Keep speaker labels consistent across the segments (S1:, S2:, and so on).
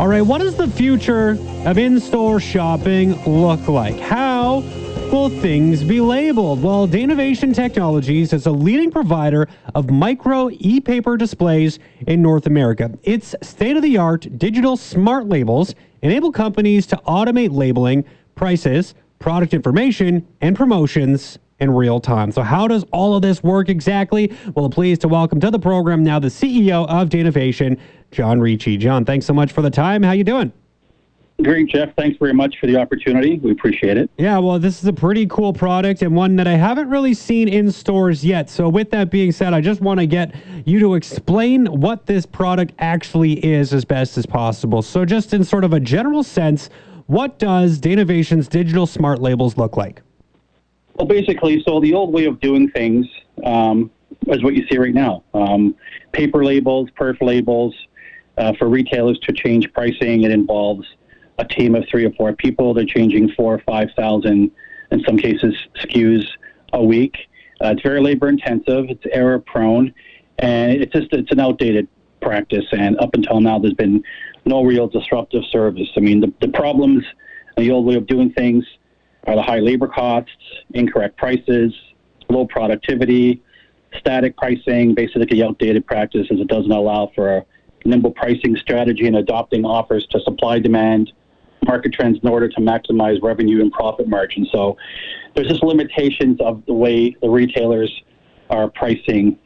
S1: All right, what does the future of in store shopping look like? How will things be labeled? Well, Danovation Technologies is a leading provider of micro e paper displays in North America. Its state of the art digital smart labels enable companies to automate labeling, prices, product information, and promotions in real time. So, how does all of this work exactly? Well, pleased to welcome to the program now the CEO of Danovation, John Ricci. John, thanks so much for the time. How you doing?
S2: Great, Jeff. Thanks very much for the opportunity. We appreciate it.
S1: Yeah, well, this is a pretty cool product and one that I haven't really seen in stores yet. So, with that being said, I just want to get you to explain what this product actually is as best as possible. So, just in sort of a general sense, what does Danovation's digital smart labels look like?
S2: Well, basically, so the old way of doing things um, is what you see right now um, paper labels, perf labels. Uh, for retailers to change pricing, it involves a team of three or four people. They're changing four or 5,000, in some cases, SKUs a week. Uh, it's very labor intensive, it's error prone, and it's just it's an outdated practice. And up until now, there's been no real disruptive service. I mean, the, the problems, the old way of doing things, are the high labor costs, incorrect prices, low productivity, static pricing, basically outdated practices. It doesn't allow for a nimble pricing strategy and adopting offers to supply demand market trends in order to maximize revenue and profit margin. So there's just limitations of the way the retailers are pricing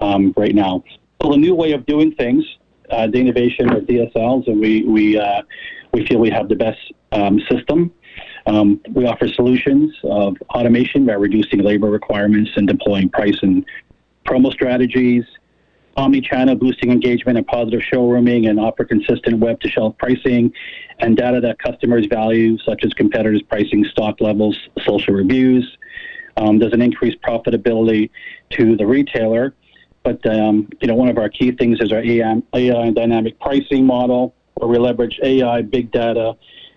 S2: um, right now. So the new way of doing things, uh, Danovation or DSLs, and we we uh, we feel we have the best um, system. Um, we offer solutions of automation by reducing labor requirements and deploying price and promo strategies, omni-channel boosting engagement and positive showrooming and offer consistent web to shelf pricing and data that customers value such as competitors pricing stock levels social reviews. Um, there's an increased profitability to the retailer but um, you know one of our key things is our AI, AI dynamic pricing model where we leverage AI big data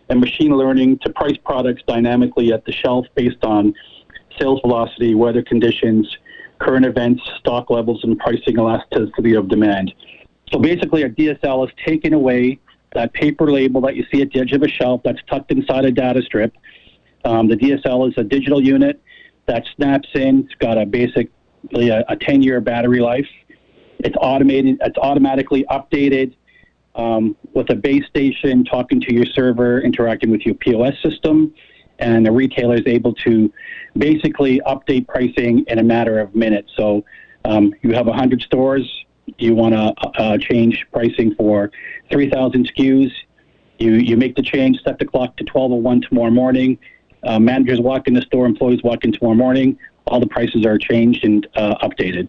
S2: and machine learning to price products dynamically at the shelf based on sales velocity weather conditions current events, stock levels, and pricing elasticity of demand. So basically, our DSL is taking away that paper label that you see at the edge of a shelf that's tucked inside a data strip. Um, the DSL is a digital unit that snaps in. It's got a basically a 10 year battery life. It's automated. It's automatically updated um, with a base station talking to your server, interacting with your POS system and the retailer is able to basically update pricing in a matter of minutes. So um, you have 100 stores, you want to uh, change pricing for 3,000 SKUs. You, you make the change, set the clock to 12:01 tomorrow morning. Uh, managers walk in the store, employees walk in tomorrow morning. All the prices are changed and uh, updated.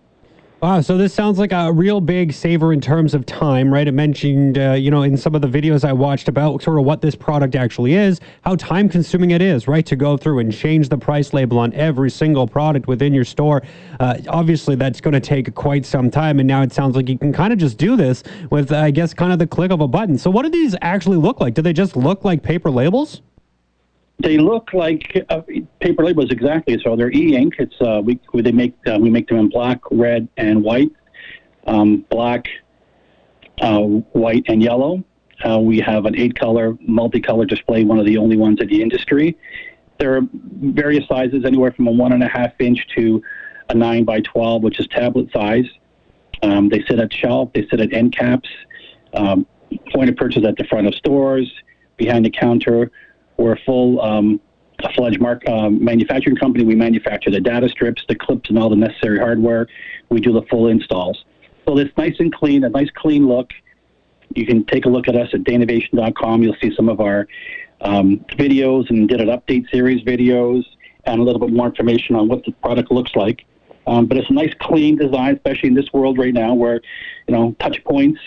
S1: Wow, so this sounds like a real big saver in terms of time, right? It mentioned, uh, you know, in some of the videos I watched about sort of what this product actually is, how time consuming it is, right? To go through and change the price label on every single product within your store. Uh, obviously, that's going to take quite some time. And now it sounds like you can kind of just do this with, I guess, kind of the click of a button. So, what do these actually look like? Do they just look like paper labels?
S2: They look like uh, paper labels exactly. So they're e-ink. It's uh, we they make uh, we make them in black, red, and white. Um, black, uh, white, and yellow. Uh, we have an eight-color, multicolor display, one of the only ones in the industry. There are various sizes, anywhere from a one and a half inch to a nine by twelve, which is tablet size. Um, they sit at shelf. They sit at end caps. Um, point of purchase at the front of stores, behind the counter we're a full um, a fledged mark, um, manufacturing company. We manufacture the data strips, the clips, and all the necessary hardware. We do the full installs. So it's nice and clean, a nice clean look. You can take a look at us at danovation.com. You'll see some of our um, videos and did an update series videos and a little bit more information on what the product looks like. Um, but it's a nice, clean design, especially in this world right now where, you know, touch points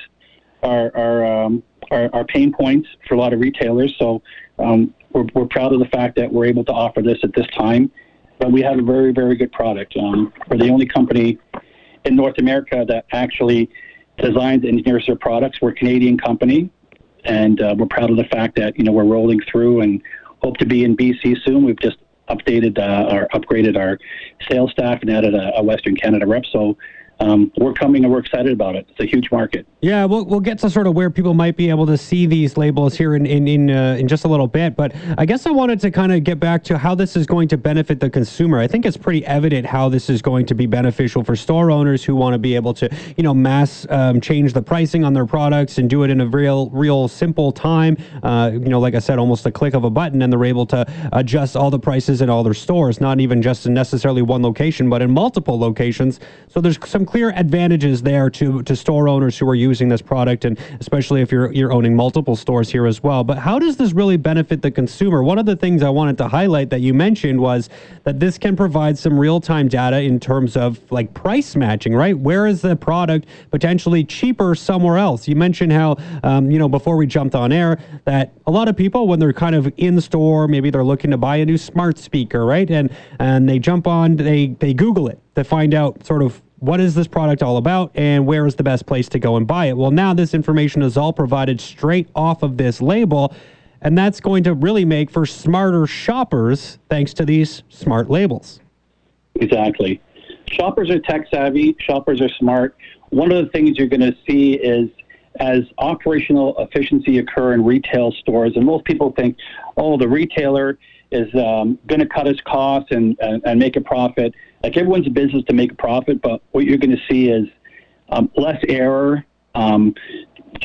S2: are are, um, are, are pain points for a lot of retailers. So um, we're, we're proud of the fact that we're able to offer this at this time. But we have a very, very good product. Um, we're the only company in North America that actually designs and engineers their products. We're a Canadian company, and uh, we're proud of the fact that you know we're rolling through and hope to be in BC soon. We've just updated uh, or upgraded our sales staff and added a, a Western Canada rep. So um, we're coming and we're excited about it. It's a huge market.
S1: Yeah, we'll, we'll get to sort of where people might be able to see these labels here in in in, uh, in just a little bit. But I guess I wanted to kind of get back to how this is going to benefit the consumer. I think it's pretty evident how this is going to be beneficial for store owners who want to be able to, you know, mass um, change the pricing on their products and do it in a real, real simple time. Uh, you know, like I said, almost a click of a button, and they're able to adjust all the prices in all their stores, not even just in necessarily one location, but in multiple locations. So there's some clear advantages there to to store owners who are using this product, and especially if you're you're owning multiple stores here as well. But how does this really benefit the consumer? One of the things I wanted to highlight that you mentioned was that this can provide some real time data in terms of like price matching, right? Where is the product potentially cheaper somewhere else? You mentioned how um, you know before we jumped on air that a lot of people when they're kind of in store, maybe they're looking to buy a new smart speaker, right? And and they jump on, they they Google it to find out sort of what is this product all about and where is the best place to go and buy it? Well, now this information is all provided straight off of this label, and that's going to really make for smarter shoppers thanks to these smart labels.
S2: Exactly. Shoppers are tech savvy, shoppers are smart. One of the things you're going to see is as operational efficiency occur in retail stores, and most people think, oh, the retailer is um, going to cut his costs and, and, and make a profit like everyone's a business to make a profit, but what you're going to see is um, less error, um,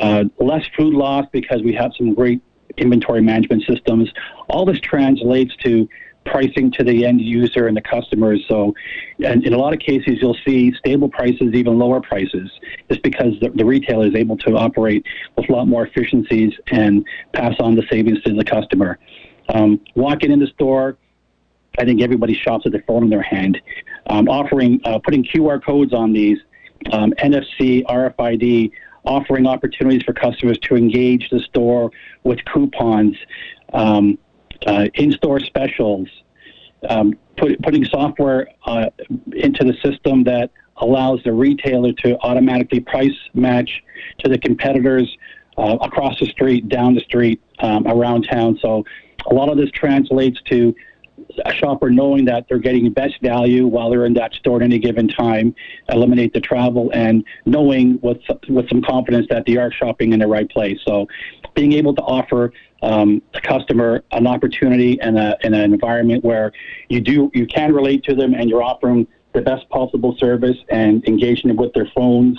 S2: uh, less food loss because we have some great inventory management systems. All this translates to pricing to the end user and the customers. So, and in a lot of cases, you'll see stable prices, even lower prices, just because the, the retailer is able to operate with a lot more efficiencies and pass on the savings to the customer. Um, walking in the store, I think everybody shops with their phone in their hand. Um, offering, uh, putting QR codes on these, um, NFC, RFID, offering opportunities for customers to engage the store with coupons, um, uh, in-store specials, um, put, putting software uh, into the system that allows the retailer to automatically price match to the competitors uh, across the street, down the street, um, around town. So a lot of this translates to a shopper knowing that they're getting the best value while they're in that store at any given time, eliminate the travel, and knowing with with some confidence that they are shopping in the right place. So, being able to offer um, the customer an opportunity and a, in an environment where you do you can relate to them and you're offering the best possible service and engaging them with their phones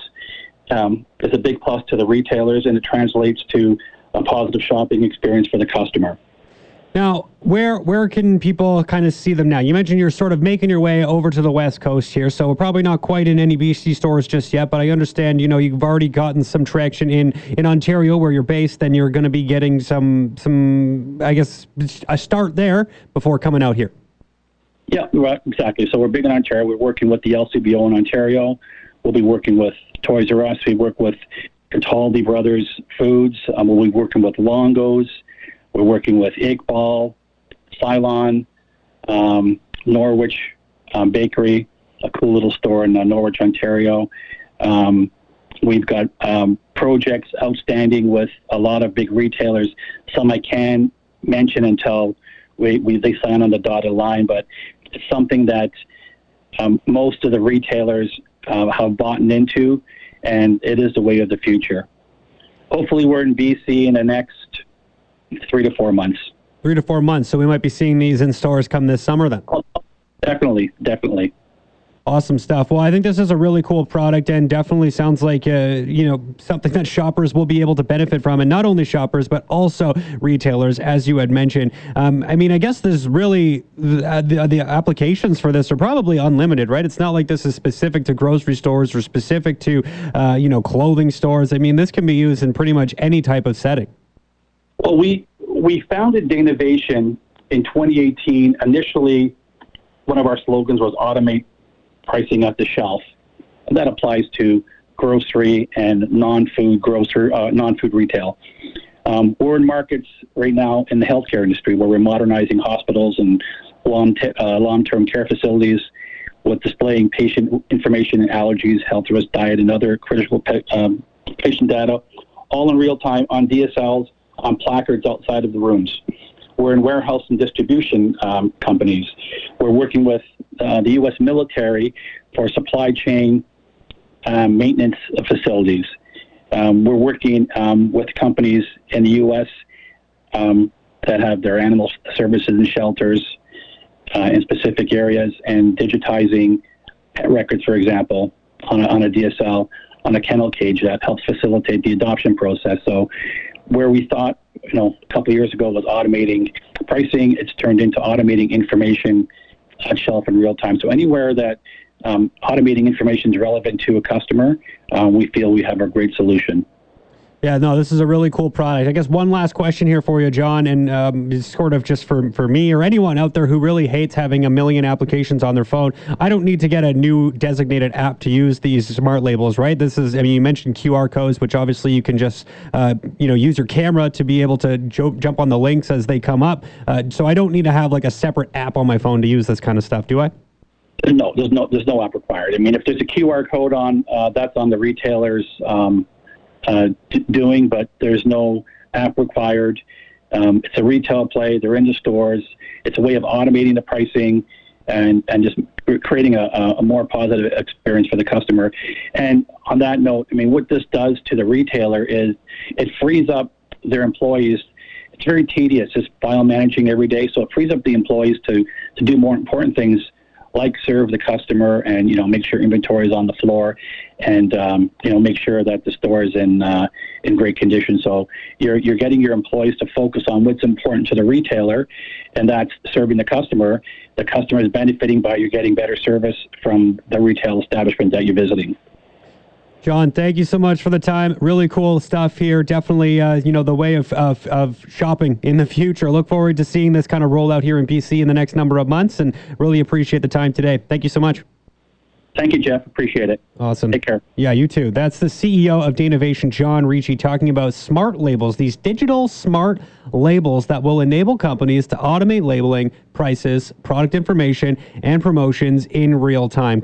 S2: um, is a big plus to the retailers, and it translates to a positive shopping experience for the customer.
S1: Now, where where can people kind of see them now? You mentioned you're sort of making your way over to the West Coast here, so we're probably not quite in any BC stores just yet. But I understand, you know, you've already gotten some traction in in Ontario where you're based. Then you're going to be getting some some, I guess, a start there before coming out here.
S2: Yeah, right, exactly. So we're big in Ontario. We're working with the LCBO in Ontario. We'll be working with Toys R Us. We work with Cataldi Brothers Foods. Um, we'll be working with Longo's. We're working with Iqbal, Cylon, um, Norwich um, Bakery, a cool little store in uh, Norwich, Ontario. Um, we've got um, projects outstanding with a lot of big retailers. Some I can mention until we, we they sign on the dotted line, but it's something that um, most of the retailers uh, have bought into, and it is the way of the future. Hopefully, we're in BC in the next three to four months.
S1: Three to four months. So we might be seeing these in stores come this summer then.
S2: Oh, definitely, definitely.
S1: Awesome stuff. Well, I think this is a really cool product and definitely sounds like uh, you know something that shoppers will be able to benefit from, and not only shoppers but also retailers, as you had mentioned. Um, I mean, I guess there's really uh, the, the applications for this are probably unlimited, right? It's not like this is specific to grocery stores or specific to uh, you know clothing stores. I mean, this can be used in pretty much any type of setting.
S2: Well, we we founded Danovation in 2018. Initially, one of our slogans was automate pricing at the shelf, and that applies to grocery and non-food grocery, uh, non-food retail. Um, we're in markets right now in the healthcare industry where we're modernizing hospitals and long t- uh, long-term care facilities with displaying patient information and allergies, health risk, diet, and other critical pe- um, patient data, all in real time on DSLs on placards outside of the rooms. We're in warehouse and distribution um, companies. We're working with uh, the U.S. military for supply chain um, maintenance facilities. Um, we're working um, with companies in the U.S. Um, that have their animal services and shelters uh, in specific areas and digitizing pet records, for example, on a, on a DSL, on a kennel cage that helps facilitate the adoption process. So, where we thought, you know, a couple years ago was automating pricing, it's turned into automating information on shelf in real time. So, anywhere that um, automating information is relevant to a customer, um, we feel we have a great solution.
S1: Yeah, no, this is a really cool product. I guess one last question here for you, John, and um, sort of just for, for me or anyone out there who really hates having a million applications on their phone. I don't need to get a new designated app to use these smart labels, right? This is, I mean, you mentioned QR codes, which obviously you can just, uh, you know, use your camera to be able to jo- jump on the links as they come up. Uh, so I don't need to have like a separate app on my phone to use this kind of stuff, do I?
S2: No, there's no there's no app required. I mean, if there's a QR code on, uh, that's on the retailer's um, uh, d- doing, but there's no app required. Um, it's a retail play. They're in the stores. It's a way of automating the pricing and and just creating a, a more positive experience for the customer. And on that note, I mean, what this does to the retailer is it frees up their employees. It's very tedious, just file managing every day. So it frees up the employees to to do more important things like serve the customer and you know make sure inventory is on the floor and um, you know make sure that the store is in uh, in great condition. So you're you're getting your employees to focus on what's important to the retailer and that's serving the customer. The customer is benefiting by you getting better service from the retail establishment that you're visiting
S1: John, thank you so much for the time. Really cool stuff here. Definitely, uh, you know, the way of, of, of, shopping in the future. Look forward to seeing this kind of roll out here in BC in the next number of months and really appreciate the time today. Thank you so much.
S2: Thank you, Jeff. Appreciate it.
S1: Awesome.
S2: Take care.
S1: Yeah, you too. That's the CEO of Danovation, John Ricci, talking about smart labels, these digital smart labels that will enable companies to automate labeling, prices, product information, and promotions in real time.